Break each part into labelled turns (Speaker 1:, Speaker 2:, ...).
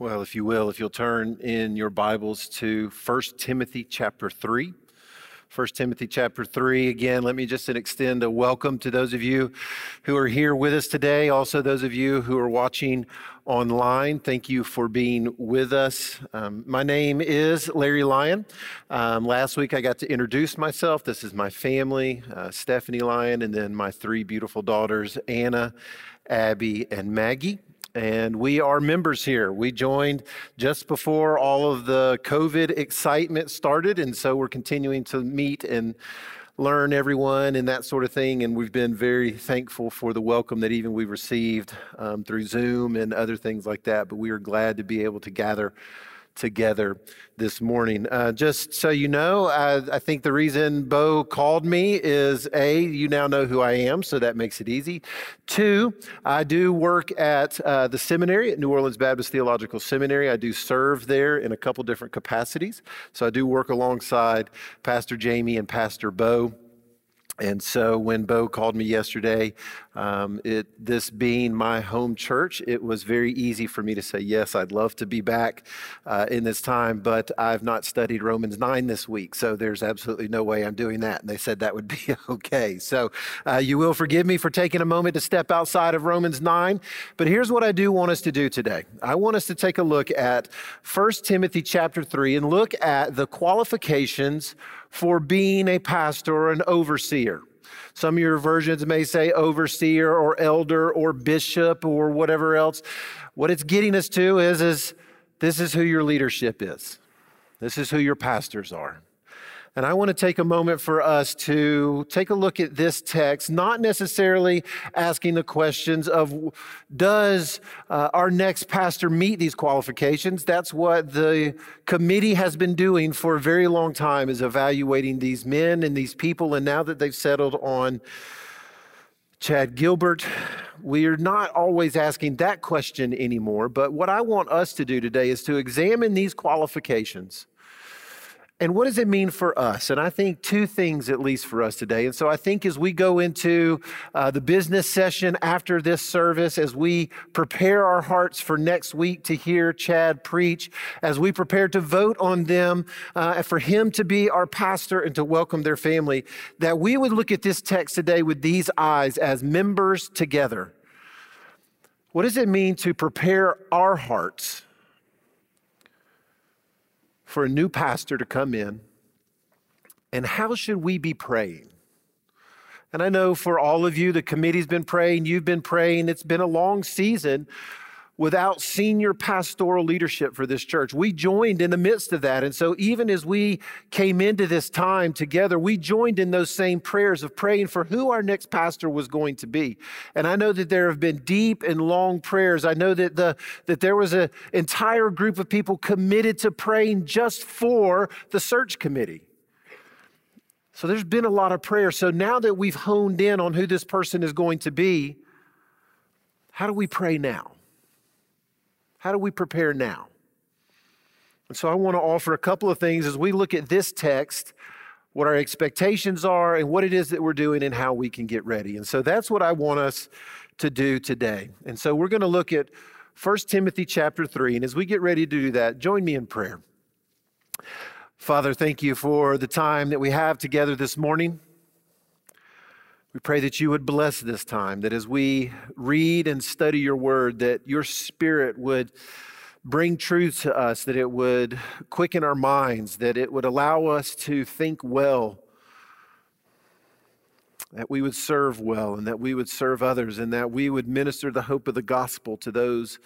Speaker 1: Well, if you will, if you'll turn in your Bibles to 1 Timothy chapter 3. 1 Timothy chapter 3. Again, let me just extend a welcome to those of you who are here with us today. Also, those of you who are watching online, thank you for being with us. Um, my name is Larry Lyon. Um, last week I got to introduce myself. This is my family, uh, Stephanie Lyon, and then my three beautiful daughters, Anna, Abby, and Maggie and we are members here. We joined just before all of the COVID excitement started, and so we're continuing to meet and learn everyone and that sort of thing. And we've been very thankful for the welcome that even we've received um, through Zoom and other things like that. But we are glad to be able to gather together this morning. Uh, just so you know, I, I, think the reason Bo called me is A, you now know who I am, so that makes it easy. Two, I do work at uh, the seminary at New Orleans Baptist Theological Seminary. I do serve there in a couple different capacities. So I do work alongside Pastor Jamie and Pastor Bo. And so when Bo called me yesterday, um, it, this being my home church, it was very easy for me to say, yes, I'd love to be back uh, in this time, but I've not studied Romans 9 this week, so there's absolutely no way I'm doing that. And they said that would be okay. So uh, you will forgive me for taking a moment to step outside of Romans 9, but here's what I do want us to do today. I want us to take a look at 1 Timothy chapter 3 and look at the qualifications for being a pastor or an overseer. Some of your versions may say overseer or elder or bishop or whatever else. What it's getting us to is, is this is who your leadership is. This is who your pastors are. And I want to take a moment for us to take a look at this text, not necessarily asking the questions of does uh, our next pastor meet these qualifications? That's what the committee has been doing for a very long time is evaluating these men and these people. And now that they've settled on Chad Gilbert, we are not always asking that question anymore. But what I want us to do today is to examine these qualifications and what does it mean for us? And I think two things, at least for us today. And so I think as we go into uh, the business session after this service, as we prepare our hearts for next week to hear Chad preach, as we prepare to vote on them, uh, for him to be our pastor and to welcome their family, that we would look at this text today with these eyes as members together. What does it mean to prepare our hearts? For a new pastor to come in, and how should we be praying? And I know for all of you, the committee's been praying, you've been praying, it's been a long season without senior pastoral leadership for this church. We joined in the midst of that. And so, even as we came into this time together, we joined in those same prayers of praying for who our next pastor was going to be. And I know that there have been deep and long prayers. I know that, the, that there was an entire group of people committed to praying just for the search committee. So, there's been a lot of prayer. So, now that we've honed in on who this person is going to be, how do we pray now? How do we prepare now? And so I want to offer a couple of things as we look at this text, what our expectations are, and what it is that we're doing, and how we can get ready. And so that's what I want us to do today. And so we're going to look at 1 Timothy chapter 3. And as we get ready to do that, join me in prayer. Father, thank you for the time that we have together this morning. We pray that you would bless this time, that as we read and study your word, that your spirit would bring truth to us, that it would quicken our minds, that it would allow us to think well, that we would serve well, and that we would serve others, and that we would minister the hope of the gospel to those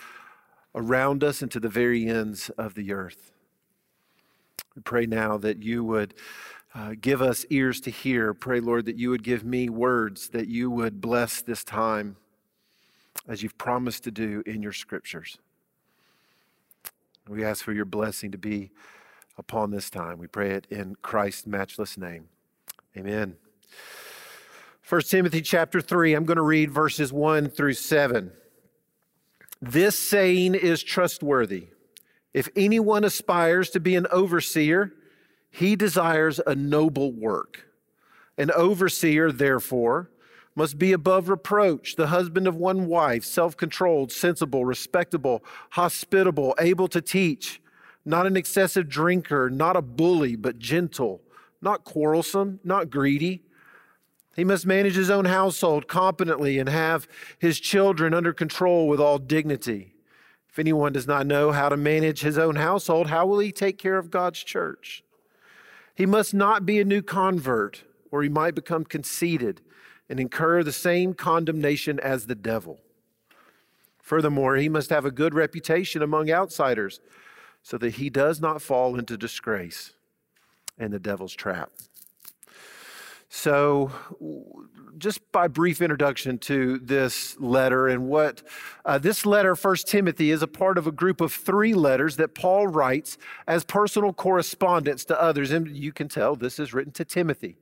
Speaker 1: around us and to the very ends of the earth. We pray now that you would uh, give us ears to hear. Pray, Lord, that you would give me words, that you would bless this time as you've promised to do in your scriptures. We ask for your blessing to be upon this time. We pray it in Christ's matchless name. Amen. 1 Timothy chapter 3, I'm going to read verses 1 through 7. This saying is trustworthy. If anyone aspires to be an overseer, he desires a noble work. An overseer, therefore, must be above reproach, the husband of one wife, self controlled, sensible, respectable, hospitable, able to teach, not an excessive drinker, not a bully, but gentle, not quarrelsome, not greedy. He must manage his own household competently and have his children under control with all dignity. If anyone does not know how to manage his own household, how will he take care of God's church? He must not be a new convert, or he might become conceited and incur the same condemnation as the devil. Furthermore, he must have a good reputation among outsiders so that he does not fall into disgrace and the devil's trap. So, just by brief introduction to this letter and what uh, this letter, First Timothy, is a part of a group of three letters that Paul writes as personal correspondence to others. And you can tell this is written to Timothy.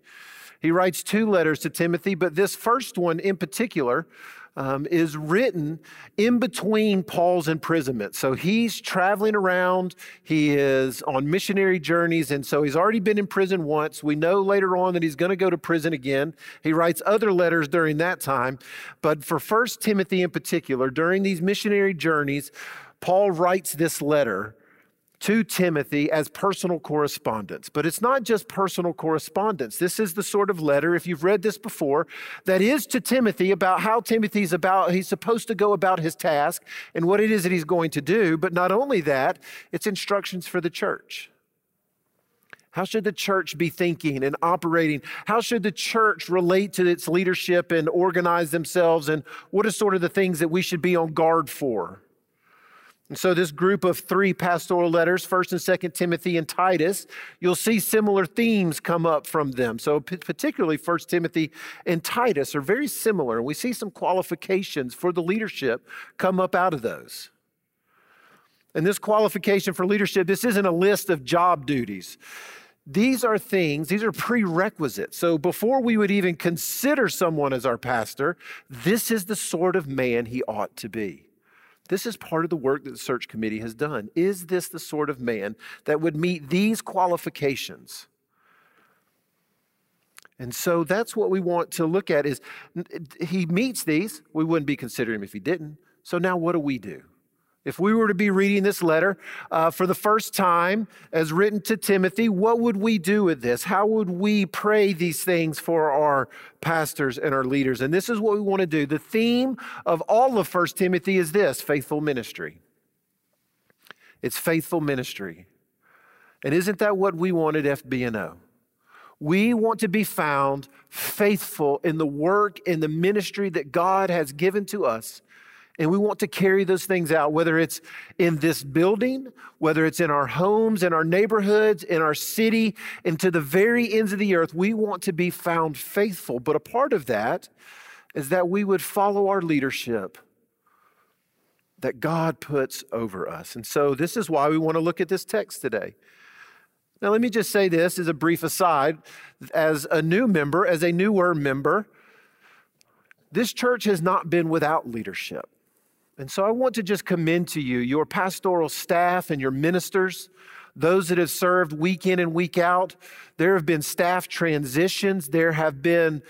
Speaker 1: He writes two letters to Timothy, but this first one in particular um, is written in between Paul's imprisonment. So he's traveling around, he is on missionary journeys, and so he's already been in prison once. We know later on that he's going to go to prison again. He writes other letters during that time. But for First Timothy in particular, during these missionary journeys, Paul writes this letter to Timothy as personal correspondence. But it's not just personal correspondence. This is the sort of letter, if you've read this before, that is to Timothy about how Timothy's about, he's supposed to go about his task and what it is that he's going to do. But not only that, it's instructions for the church. How should the church be thinking and operating? How should the church relate to its leadership and organize themselves? And what are sort of the things that we should be on guard for? And so, this group of three pastoral letters, 1st and 2nd Timothy and Titus, you'll see similar themes come up from them. So, particularly 1st Timothy and Titus are very similar. And we see some qualifications for the leadership come up out of those. And this qualification for leadership, this isn't a list of job duties. These are things, these are prerequisites. So before we would even consider someone as our pastor, this is the sort of man he ought to be. This is part of the work that the search committee has done. Is this the sort of man that would meet these qualifications? And so that's what we want to look at is he meets these. We wouldn't be considering him if he didn't. So now what do we do? If we were to be reading this letter uh, for the first time as written to Timothy, what would we do with this? How would we pray these things for our pastors and our leaders? And this is what we want to do. The theme of all of First Timothy is this faithful ministry. It's faithful ministry. And isn't that what we want at FBNO? We want to be found faithful in the work in the ministry that God has given to us and we want to carry those things out, whether it's in this building, whether it's in our homes, in our neighborhoods, in our city, and to the very ends of the earth. We want to be found faithful. But a part of that is that we would follow our leadership that God puts over us. And so this is why we want to look at this text today. Now, let me just say this as a brief aside. As a new member, as a newer member, this church has not been without leadership. And so I want to just commend to you your pastoral staff and your ministers, those that have served week in and week out. There have been staff transitions, there have been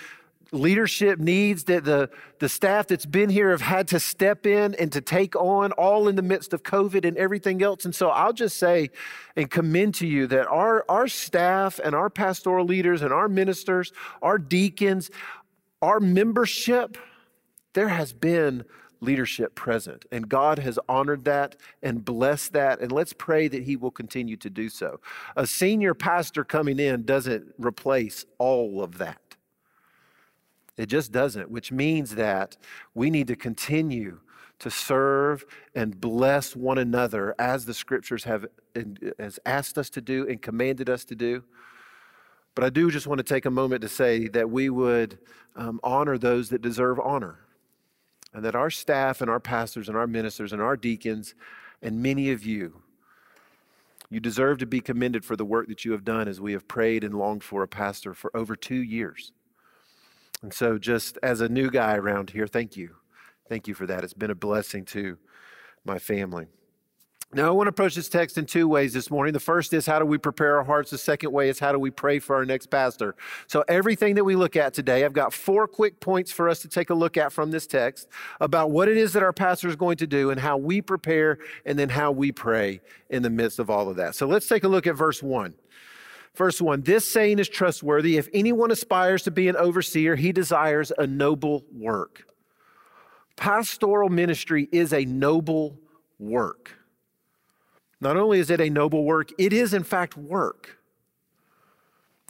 Speaker 1: leadership needs that the, the staff that's been here have had to step in and to take on all in the midst of COVID and everything else. And so I'll just say and commend to you that our, our staff and our pastoral leaders and our ministers, our deacons, our membership, there has been leadership present. And God has honored that and blessed that. And let's pray that He will continue to do so. A senior pastor coming in doesn't replace all of that. It just doesn't, which means that we need to continue to serve and bless one another as the scriptures have has asked us to do and commanded us to do. But I do just want to take a moment to say that we would um, honor those that deserve honor and that our staff and our pastors and our ministers and our deacons and many of you, you deserve to be commended for the work that you have done as we have prayed and longed for a pastor for over two years. And so, just as a new guy around here, thank you. Thank you for that. It's been a blessing to my family. Now, I want to approach this text in two ways this morning. The first is how do we prepare our hearts? The second way is how do we pray for our next pastor? So, everything that we look at today, I've got four quick points for us to take a look at from this text about what it is that our pastor is going to do and how we prepare and then how we pray in the midst of all of that. So, let's take a look at verse one. Verse 1 This saying is trustworthy. If anyone aspires to be an overseer, he desires a noble work. Pastoral ministry is a noble work. Not only is it a noble work, it is in fact work.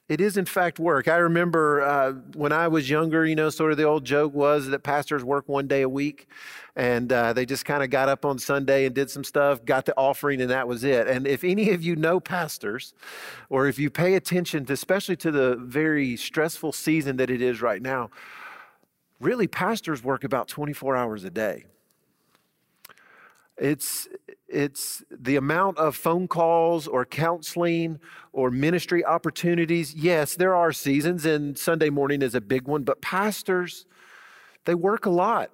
Speaker 1: It is in fact work. I remember uh, when I was younger, you know, sort of the old joke was that pastors work one day a week and uh, they just kind of got up on Sunday and did some stuff, got the offering, and that was it. And if any of you know pastors, or if you pay attention, to, especially to the very stressful season that it is right now, really pastors work about 24 hours a day. It's, it's the amount of phone calls or counseling or ministry opportunities. Yes, there are seasons, and Sunday morning is a big one, but pastors, they work a lot.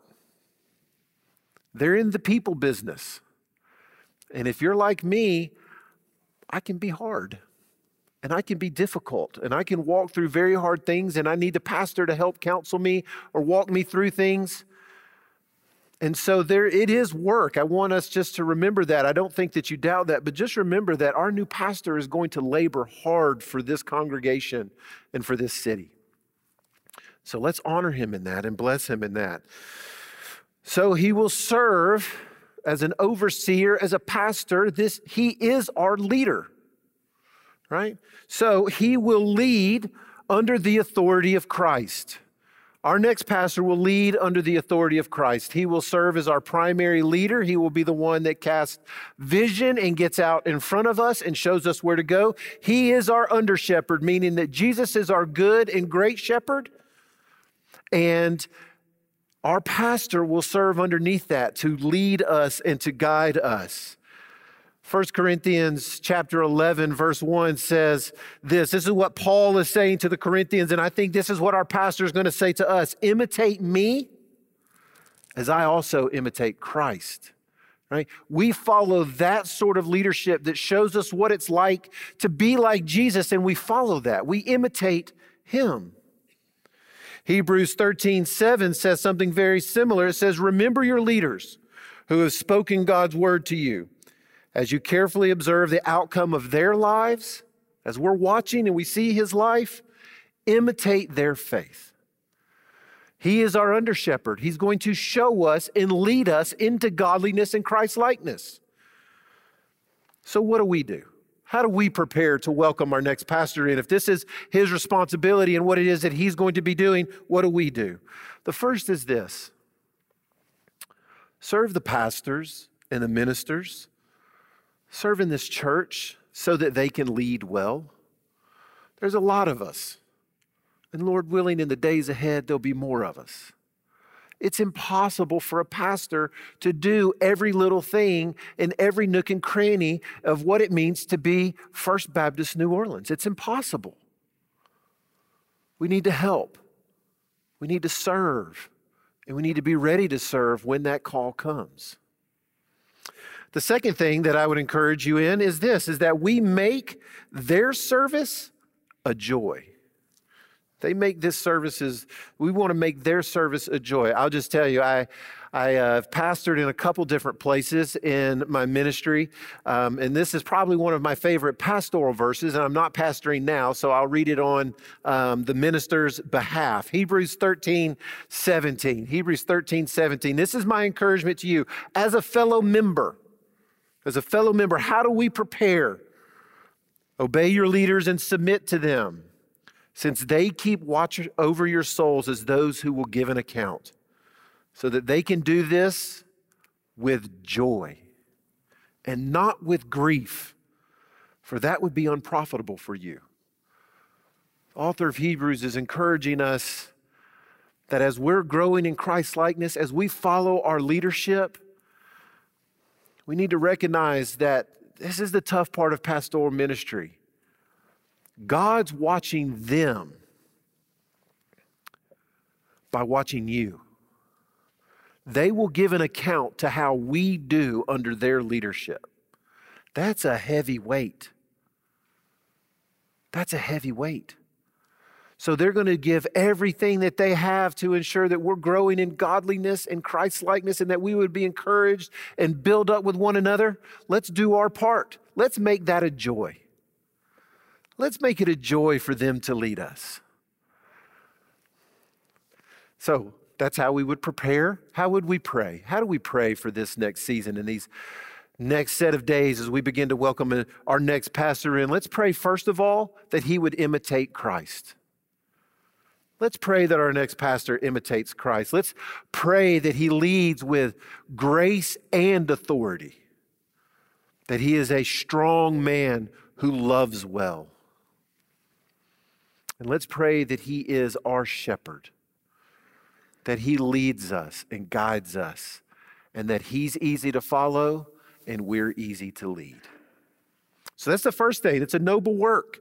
Speaker 1: They're in the people business. And if you're like me, I can be hard and I can be difficult and I can walk through very hard things, and I need a pastor to help counsel me or walk me through things. And so there it is work. I want us just to remember that. I don't think that you doubt that, but just remember that our new pastor is going to labor hard for this congregation and for this city. So let's honor him in that and bless him in that. So he will serve as an overseer, as a pastor. This he is our leader. Right? So he will lead under the authority of Christ. Our next pastor will lead under the authority of Christ. He will serve as our primary leader. He will be the one that casts vision and gets out in front of us and shows us where to go. He is our under shepherd, meaning that Jesus is our good and great shepherd. And our pastor will serve underneath that to lead us and to guide us. 1 Corinthians chapter 11 verse 1 says this. This is what Paul is saying to the Corinthians and I think this is what our pastor is going to say to us. Imitate me as I also imitate Christ. Right? We follow that sort of leadership that shows us what it's like to be like Jesus and we follow that. We imitate him. Hebrews 13, 7 says something very similar. It says, Remember your leaders who have spoken God's word to you as you carefully observe the outcome of their lives, as we're watching and we see his life, imitate their faith. He is our under shepherd. He's going to show us and lead us into godliness and Christ likeness. So, what do we do? How do we prepare to welcome our next pastor in? If this is his responsibility and what it is that he's going to be doing, what do we do? The first is this serve the pastors and the ministers serve in this church so that they can lead well. There's a lot of us. And Lord willing, in the days ahead, there'll be more of us. It's impossible for a pastor to do every little thing in every nook and cranny of what it means to be First Baptist New Orleans. It's impossible. We need to help, we need to serve, and we need to be ready to serve when that call comes. The second thing that I would encourage you in is this is that we make their service a joy. They make this services, we want to make their service a joy. I'll just tell you, I, I uh, pastored in a couple different places in my ministry, um, and this is probably one of my favorite pastoral verses, and I'm not pastoring now, so I'll read it on um, the minister's behalf. Hebrews 13, 17. Hebrews 13, 17. This is my encouragement to you as a fellow member as a fellow member, how do we prepare? Obey your leaders and submit to them, since they keep watch over your souls as those who will give an account, so that they can do this with joy and not with grief, for that would be unprofitable for you. The author of Hebrews is encouraging us that as we're growing in Christ likeness, as we follow our leadership, we need to recognize that this is the tough part of pastoral ministry. God's watching them by watching you. They will give an account to how we do under their leadership. That's a heavy weight. That's a heavy weight. So they're going to give everything that they have to ensure that we're growing in godliness and Christ likeness and that we would be encouraged and build up with one another. Let's do our part. Let's make that a joy. Let's make it a joy for them to lead us. So that's how we would prepare. How would we pray? How do we pray for this next season and these next set of days as we begin to welcome our next pastor in? Let's pray, first of all, that he would imitate Christ. Let's pray that our next pastor imitates Christ. Let's pray that he leads with grace and authority, that he is a strong man who loves well. And let's pray that he is our shepherd, that he leads us and guides us, and that he's easy to follow and we're easy to lead. So that's the first thing. It's a noble work.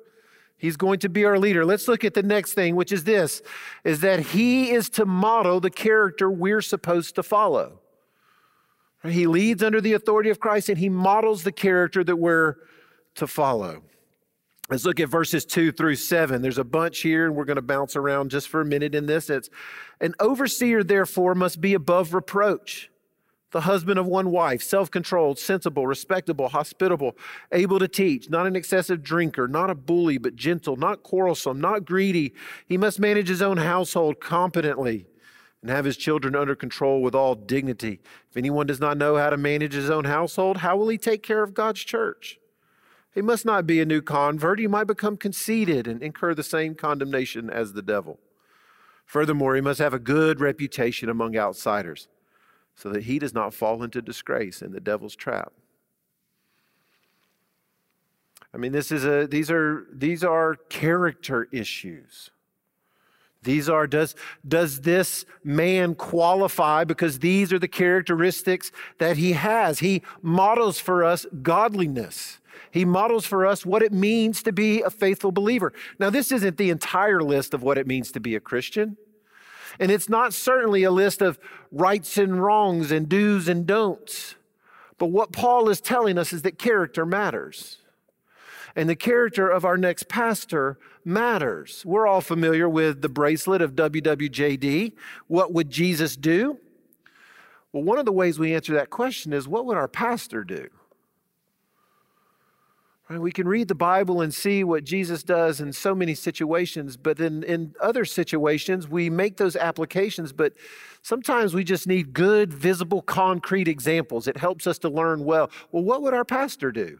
Speaker 1: He's going to be our leader. Let's look at the next thing, which is this is that he is to model the character we're supposed to follow. He leads under the authority of Christ and he models the character that we're to follow. Let's look at verses two through seven. There's a bunch here, and we're going to bounce around just for a minute in this. It's an overseer, therefore, must be above reproach the husband of one wife, self controlled, sensible, respectable, hospitable, able to teach, not an excessive drinker, not a bully, but gentle, not quarrelsome, not greedy. He must manage his own household competently and have his children under control with all dignity. If anyone does not know how to manage his own household, how will he take care of God's church? He must not be a new convert. He might become conceited and incur the same condemnation as the devil. Furthermore, he must have a good reputation among outsiders so that he does not fall into disgrace in the devil's trap. I mean, this is a, these, are, these are character issues. These are, does, does this man qualify? Because these are the characteristics that he has. He models for us godliness. He models for us what it means to be a faithful believer. Now, this isn't the entire list of what it means to be a Christian. And it's not certainly a list of rights and wrongs and do's and don'ts. But what Paul is telling us is that character matters. And the character of our next pastor matters. We're all familiar with the bracelet of WWJD. What would Jesus do? Well, one of the ways we answer that question is what would our pastor do? We can read the Bible and see what Jesus does in so many situations, but then in other situations, we make those applications, but sometimes we just need good, visible, concrete examples. It helps us to learn well. Well, what would our pastor do?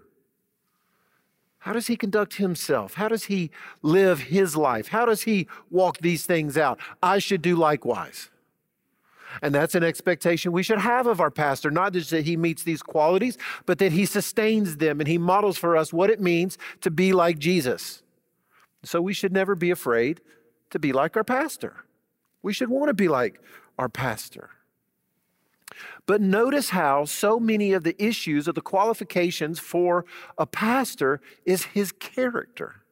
Speaker 1: How does he conduct himself? How does he live his life? How does he walk these things out? I should do likewise. And that's an expectation we should have of our pastor, not just that he meets these qualities, but that he sustains them and he models for us what it means to be like Jesus. So we should never be afraid to be like our pastor. We should want to be like our pastor. But notice how so many of the issues of the qualifications for a pastor is his character.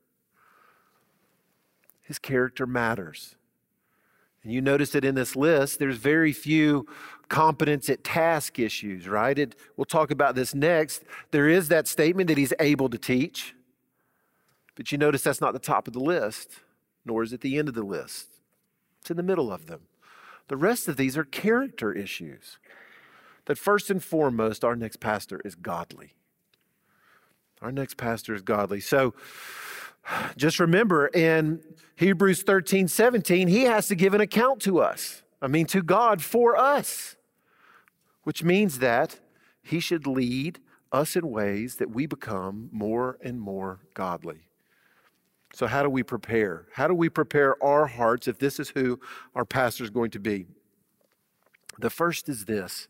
Speaker 1: His character matters. And you notice that in this list, there's very few competence at task issues, right? It, we'll talk about this next. There is that statement that he's able to teach, but you notice that's not the top of the list, nor is it the end of the list. It's in the middle of them. The rest of these are character issues. That first and foremost, our next pastor is godly. Our next pastor is godly. So, just remember in Hebrews 13, 17, he has to give an account to us. I mean, to God for us, which means that he should lead us in ways that we become more and more godly. So, how do we prepare? How do we prepare our hearts if this is who our pastor is going to be? The first is this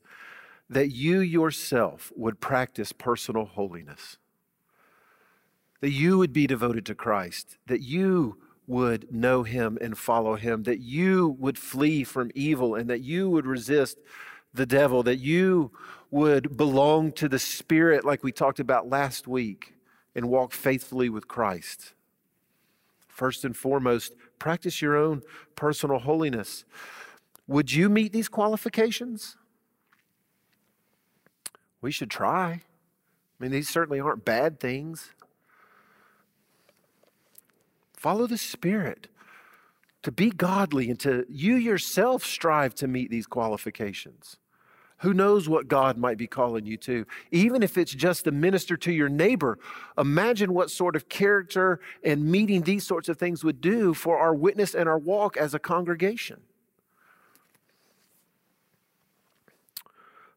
Speaker 1: that you yourself would practice personal holiness that you would be devoted to Christ, that you would know him and follow him, that you would flee from evil, and that you would resist the devil, that you would belong to the Spirit, like we talked about last week, and walk faithfully with Christ. First and foremost, practice your own personal holiness. Would you meet these qualifications? We should try. I mean, these certainly aren't bad things. Follow the Spirit. To be godly and to you yourself strive to meet these qualifications. Who knows what God might be calling you to? Even if it's just to minister to your neighbor, imagine what sort of character and meeting these sorts of things would do for our witness and our walk as a congregation.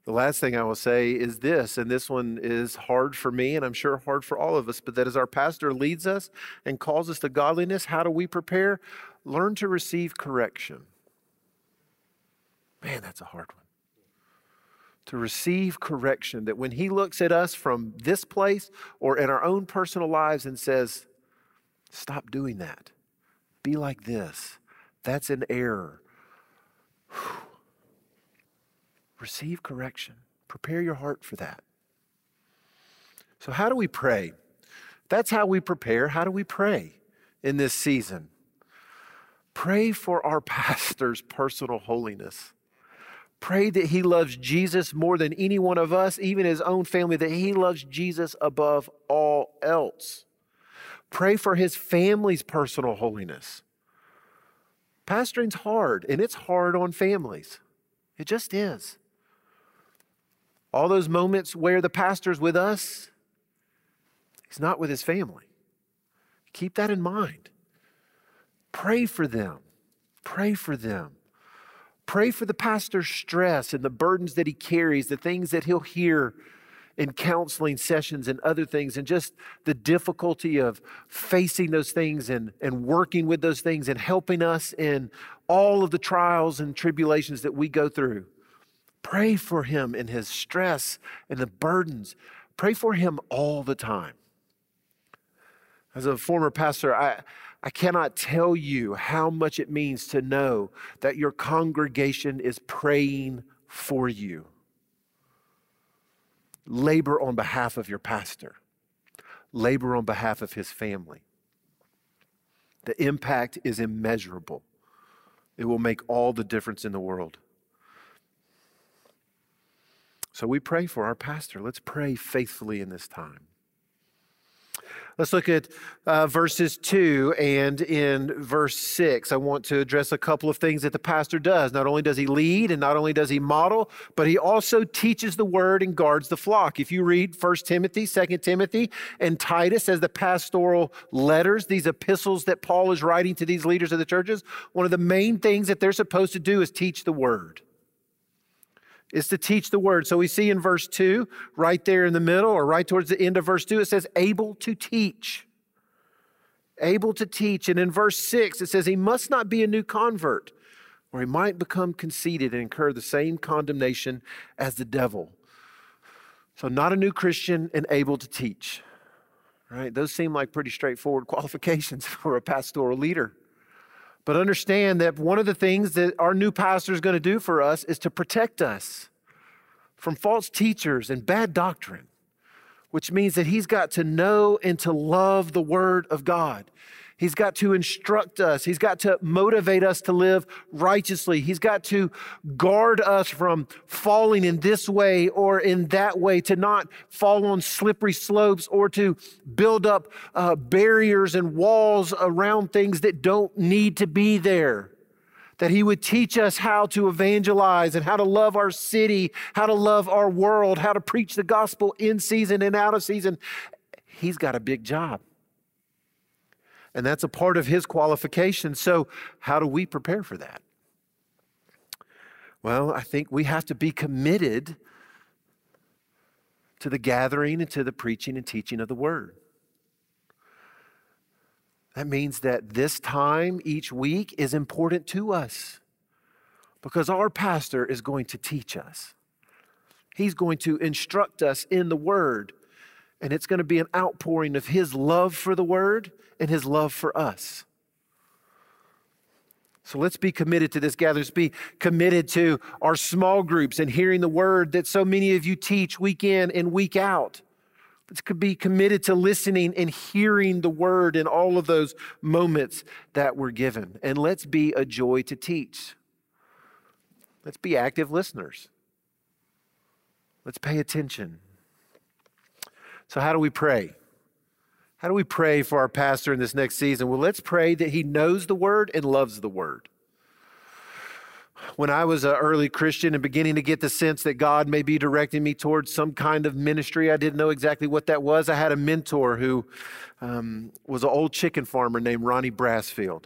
Speaker 1: The last thing I will say is this, and this one is hard for me, and I'm sure hard for all of us, but that as our pastor leads us and calls us to godliness, how do we prepare? Learn to receive correction. Man, that's a hard one. To receive correction, that when he looks at us from this place or in our own personal lives and says, Stop doing that, be like this, that's an error. Whew receive correction. Prepare your heart for that. So, how do we pray? That's how we prepare. How do we pray in this season? Pray for our pastor's personal holiness. Pray that he loves Jesus more than any one of us, even his own family, that he loves Jesus above all else. Pray for his family's personal holiness. Pastoring's hard, and it's hard on families. It just is. All those moments where the pastor's with us, he's not with his family. Keep that in mind. Pray for them. Pray for them. Pray for the pastor's stress and the burdens that he carries, the things that he'll hear in counseling sessions and other things, and just the difficulty of facing those things and, and working with those things and helping us in all of the trials and tribulations that we go through. Pray for him in his stress and the burdens. Pray for him all the time. As a former pastor, I, I cannot tell you how much it means to know that your congregation is praying for you. Labor on behalf of your pastor, labor on behalf of his family. The impact is immeasurable, it will make all the difference in the world. So we pray for our pastor. Let's pray faithfully in this time. Let's look at uh, verses 2 and in verse 6. I want to address a couple of things that the pastor does. Not only does he lead and not only does he model, but he also teaches the word and guards the flock. If you read 1 Timothy, 2 Timothy, and Titus as the pastoral letters, these epistles that Paul is writing to these leaders of the churches, one of the main things that they're supposed to do is teach the word is to teach the word. So we see in verse 2, right there in the middle, or right towards the end of verse 2, it says, able to teach. Able to teach. And in verse 6, it says, he must not be a new convert, or he might become conceited and incur the same condemnation as the devil. So, not a new Christian and able to teach. Right? Those seem like pretty straightforward qualifications for a pastoral leader. But understand that one of the things that our new pastor is going to do for us is to protect us from false teachers and bad doctrine, which means that he's got to know and to love the Word of God. He's got to instruct us. He's got to motivate us to live righteously. He's got to guard us from falling in this way or in that way, to not fall on slippery slopes or to build up uh, barriers and walls around things that don't need to be there. That he would teach us how to evangelize and how to love our city, how to love our world, how to preach the gospel in season and out of season. He's got a big job and that's a part of his qualification. So, how do we prepare for that? Well, I think we have to be committed to the gathering and to the preaching and teaching of the word. That means that this time each week is important to us because our pastor is going to teach us. He's going to instruct us in the word, and it's going to be an outpouring of his love for the word and his love for us. So let's be committed to this gathering. Let's be committed to our small groups and hearing the word that so many of you teach week in and week out. Let's be committed to listening and hearing the word in all of those moments that we're given. And let's be a joy to teach. Let's be active listeners. Let's pay attention. So, how do we pray? How do we pray for our pastor in this next season? Well, let's pray that he knows the word and loves the word. When I was an early Christian and beginning to get the sense that God may be directing me towards some kind of ministry, I didn't know exactly what that was. I had a mentor who um, was an old chicken farmer named Ronnie Brassfield.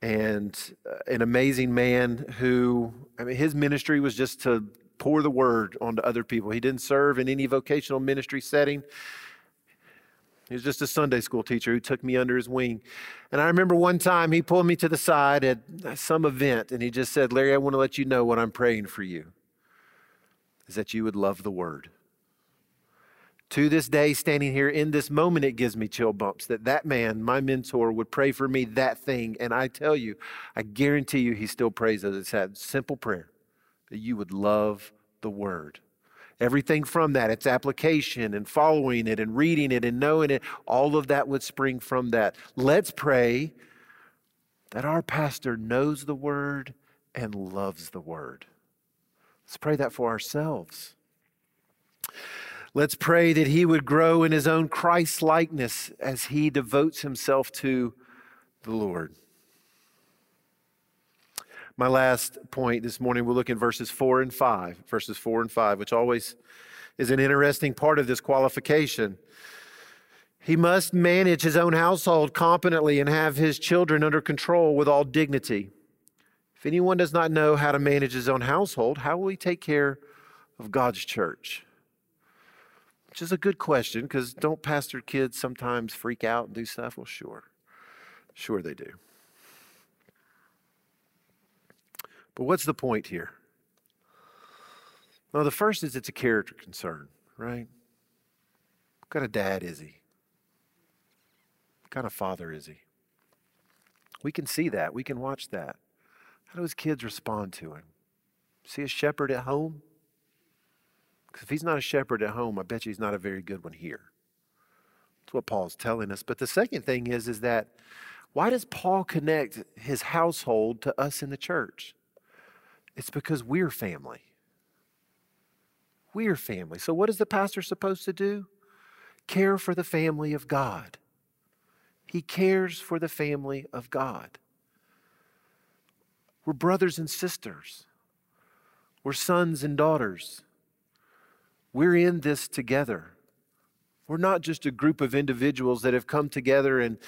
Speaker 1: And uh, an amazing man who, I mean, his ministry was just to pour the word onto other people. He didn't serve in any vocational ministry setting. He was just a Sunday school teacher who took me under his wing. And I remember one time he pulled me to the side at some event and he just said, Larry, I want to let you know what I'm praying for you is that you would love the word. To this day, standing here in this moment, it gives me chill bumps that that man, my mentor, would pray for me that thing. And I tell you, I guarantee you, he still prays as it's that simple prayer that you would love the word. Everything from that, its application and following it and reading it and knowing it, all of that would spring from that. Let's pray that our pastor knows the word and loves the word. Let's pray that for ourselves. Let's pray that he would grow in his own Christ likeness as he devotes himself to the Lord. My last point this morning, we'll look in verses four and five, verses four and five, which always is an interesting part of this qualification. He must manage his own household competently and have his children under control with all dignity. If anyone does not know how to manage his own household, how will he take care of God's church? Which is a good question because don't pastor kids sometimes freak out and do stuff? Well, sure. Sure, they do. But what's the point here? Well, the first is it's a character concern, right? What kind of dad is he? What kind of father is he? We can see that. We can watch that. How do his kids respond to him? See a shepherd at home? Because if he's not a shepherd at home, I bet you he's not a very good one here. That's what Paul's telling us. But the second thing is, is that why does Paul connect his household to us in the church? It's because we're family. We're family. So, what is the pastor supposed to do? Care for the family of God. He cares for the family of God. We're brothers and sisters. We're sons and daughters. We're in this together. We're not just a group of individuals that have come together and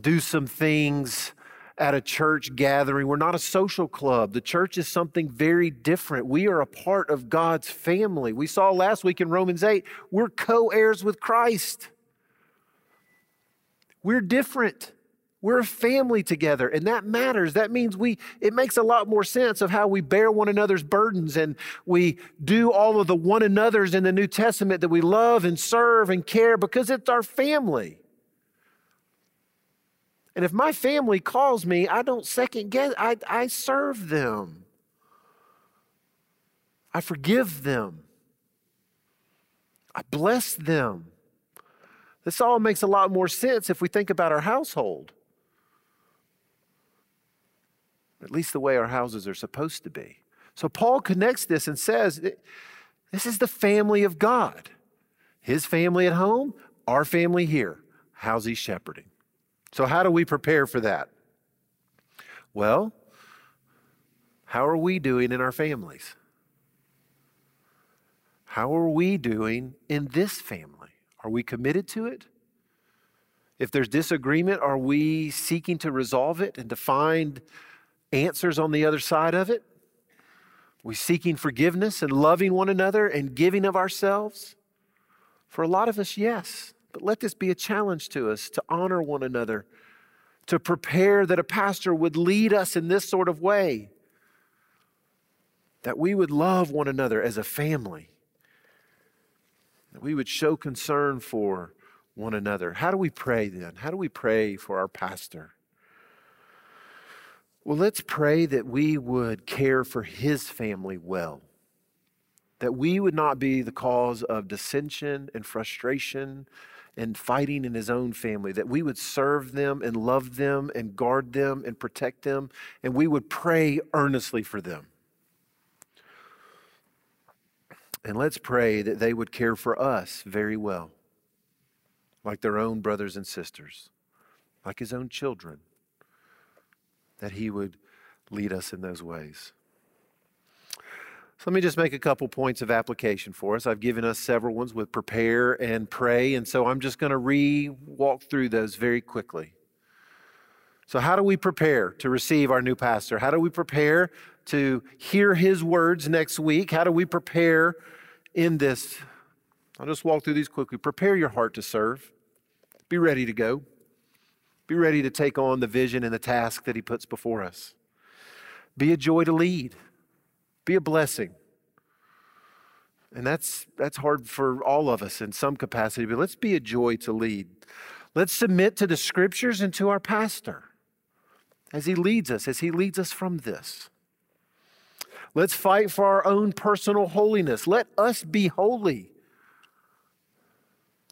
Speaker 1: do some things at a church gathering. We're not a social club. The church is something very different. We are a part of God's family. We saw last week in Romans 8, we're co heirs with Christ. We're different. We're a family together, and that matters. That means we, it makes a lot more sense of how we bear one another's burdens and we do all of the one another's in the New Testament that we love and serve and care because it's our family. And if my family calls me, I don't second guess, I, I serve them. I forgive them. I bless them. This all makes a lot more sense if we think about our household. At least the way our houses are supposed to be. So Paul connects this and says, This is the family of God. His family at home, our family here. How's he shepherding? So, how do we prepare for that? Well, how are we doing in our families? How are we doing in this family? Are we committed to it? If there's disagreement, are we seeking to resolve it and to find answers on the other side of it? Are we seeking forgiveness and loving one another and giving of ourselves? For a lot of us, yes. But let this be a challenge to us to honor one another, to prepare that a pastor would lead us in this sort of way, that we would love one another as a family, that we would show concern for one another. How do we pray then? How do we pray for our pastor? Well, let's pray that we would care for his family well that we would not be the cause of dissension and frustration and fighting in his own family, that we would serve them and love them and guard them and protect them, and we would pray earnestly for them. And let's pray that they would care for us very well, like their own brothers and sisters, like his own children, that he would lead us in those ways. So let me just make a couple points of application for us. I've given us several ones with prepare and pray, and so I'm just going to re walk through those very quickly. So, how do we prepare to receive our new pastor? How do we prepare to hear his words next week? How do we prepare in this? I'll just walk through these quickly. Prepare your heart to serve, be ready to go, be ready to take on the vision and the task that he puts before us. Be a joy to lead, be a blessing. And that's, that's hard for all of us in some capacity, but let's be a joy to lead. Let's submit to the scriptures and to our pastor as he leads us, as he leads us from this. Let's fight for our own personal holiness. Let us be holy.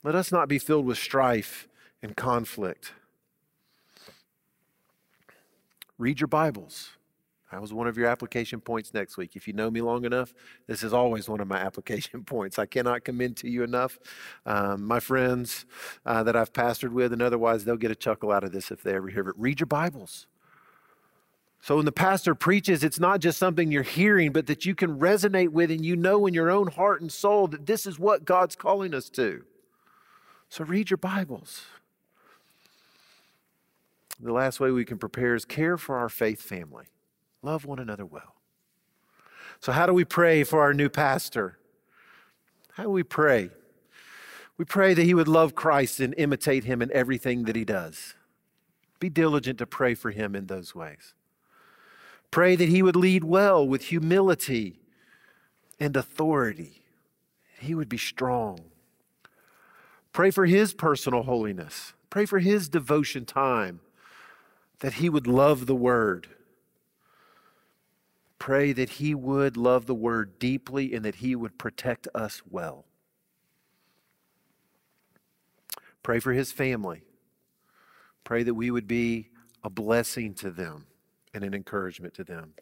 Speaker 1: Let us not be filled with strife and conflict. Read your Bibles. That was one of your application points next week. If you know me long enough, this is always one of my application points. I cannot commend to you enough. Um, my friends uh, that I've pastored with, and otherwise, they'll get a chuckle out of this if they ever hear it. Read your Bibles. So when the pastor preaches, it's not just something you're hearing, but that you can resonate with and you know in your own heart and soul that this is what God's calling us to. So read your Bibles. The last way we can prepare is care for our faith family. Love one another well. So, how do we pray for our new pastor? How do we pray? We pray that he would love Christ and imitate him in everything that he does. Be diligent to pray for him in those ways. Pray that he would lead well with humility and authority. He would be strong. Pray for his personal holiness. Pray for his devotion time, that he would love the word. Pray that he would love the word deeply and that he would protect us well. Pray for his family. Pray that we would be a blessing to them and an encouragement to them.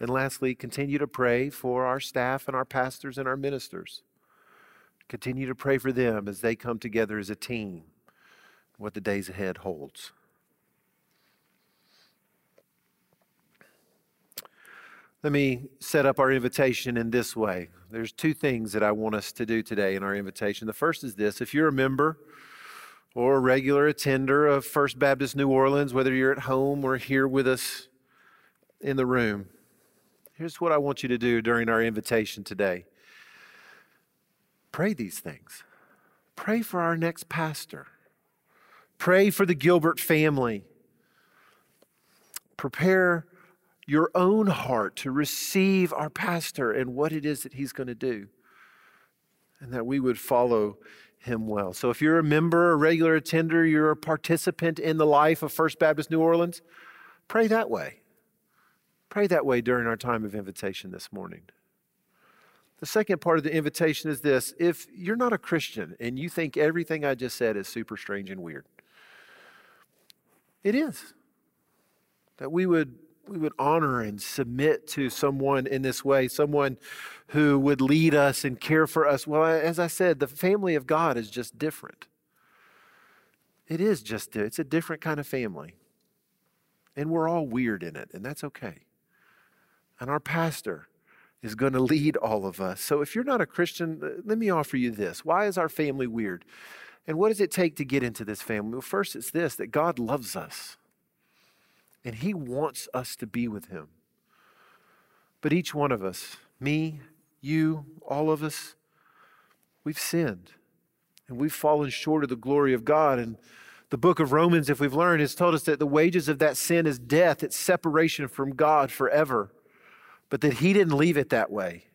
Speaker 1: And lastly, continue to pray for our staff and our pastors and our ministers. Continue to pray for them as they come together as a team, what the days ahead holds. Let me set up our invitation in this way. There's two things that I want us to do today in our invitation. The first is this if you're a member, or a regular attender of First Baptist New Orleans, whether you're at home or here with us in the room, here's what I want you to do during our invitation today pray these things. Pray for our next pastor, pray for the Gilbert family. Prepare your own heart to receive our pastor and what it is that he's going to do, and that we would follow him well. So if you're a member, a regular attender, you're a participant in the life of First Baptist New Orleans, pray that way. Pray that way during our time of invitation this morning. The second part of the invitation is this if you're not a Christian and you think everything I just said is super strange and weird, it is. That we would we would honor and submit to someone in this way, someone who would lead us and care for us. Well, as I said, the family of God is just different. It is just, it's a different kind of family. And we're all weird in it, and that's okay. And our pastor is going to lead all of us. So if you're not a Christian, uh, let me offer you this. Why is our family weird? And what does it take to get into this family? Well, first, it's this that God loves us and He wants us to be with Him. But each one of us, me, you, all of us, we've sinned and we've fallen short of the glory of God. And the book of Romans, if we've learned, has told us that the wages of that sin is death, it's separation from God forever. But that He didn't leave it that way.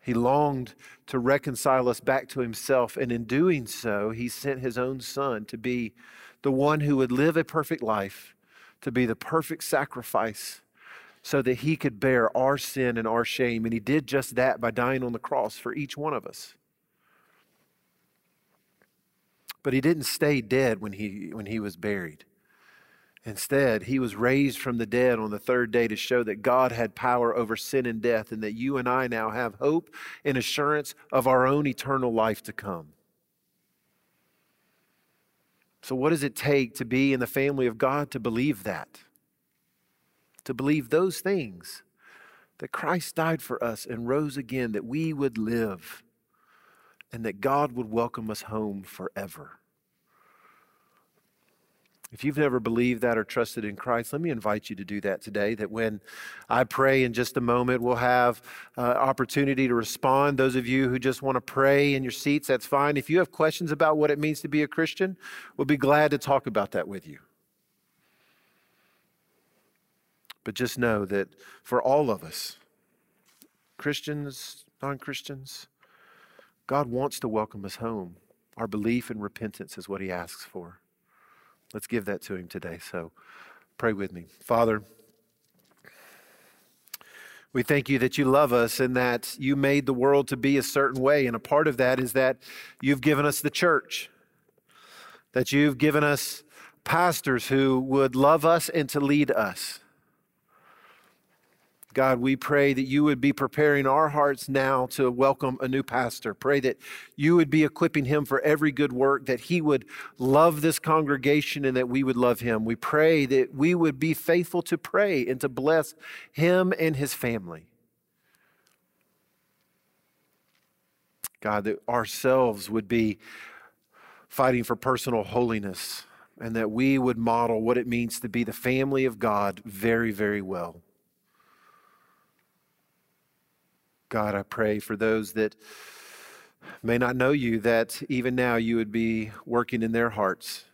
Speaker 1: He longed to reconcile us back to Himself, and in doing so, He sent His own Son to be the one who would live a perfect life, to be the perfect sacrifice, so that he could bear our sin and our shame. And he did just that by dying on the cross for each one of us. But he didn't stay dead when he, when he was buried. Instead, he was raised from the dead on the third day to show that God had power over sin and death, and that you and I now have hope and assurance of our own eternal life to come. So, what does it take to be in the family of God to believe that? To believe those things that Christ died for us and rose again, that we would live, and that God would welcome us home forever. If you've never believed that or trusted in Christ, let me invite you to do that today. That when I pray in just a moment, we'll have uh, opportunity to respond. Those of you who just want to pray in your seats, that's fine. If you have questions about what it means to be a Christian, we'll be glad to talk about that with you. But just know that for all of us, Christians, non Christians, God wants to welcome us home. Our belief and repentance is what He asks for. Let's give that to him today. So pray with me. Father, we thank you that you love us and that you made the world to be a certain way. And a part of that is that you've given us the church, that you've given us pastors who would love us and to lead us. God, we pray that you would be preparing our hearts now to welcome a new pastor. Pray that you would be equipping him for every good work, that he would love this congregation and that we would love him. We pray that we would be faithful to pray and to bless him and his family. God, that ourselves would be fighting for personal holiness and that we would model what it means to be the family of God very, very well. God, I pray for those that may not know you, that even now you would be working in their hearts,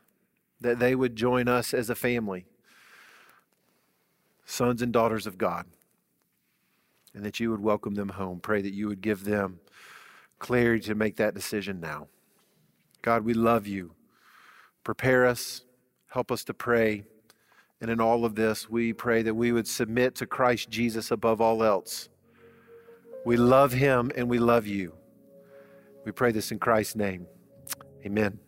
Speaker 1: that they would join us as a family, sons and daughters of God, and that you would welcome them home. Pray that you would give them clarity to make that decision now. God, we love you. Prepare us, help us to pray. And in all of this, we pray that we would submit to Christ Jesus above all else we love him and we love you. We pray this in Christ's name. Amen.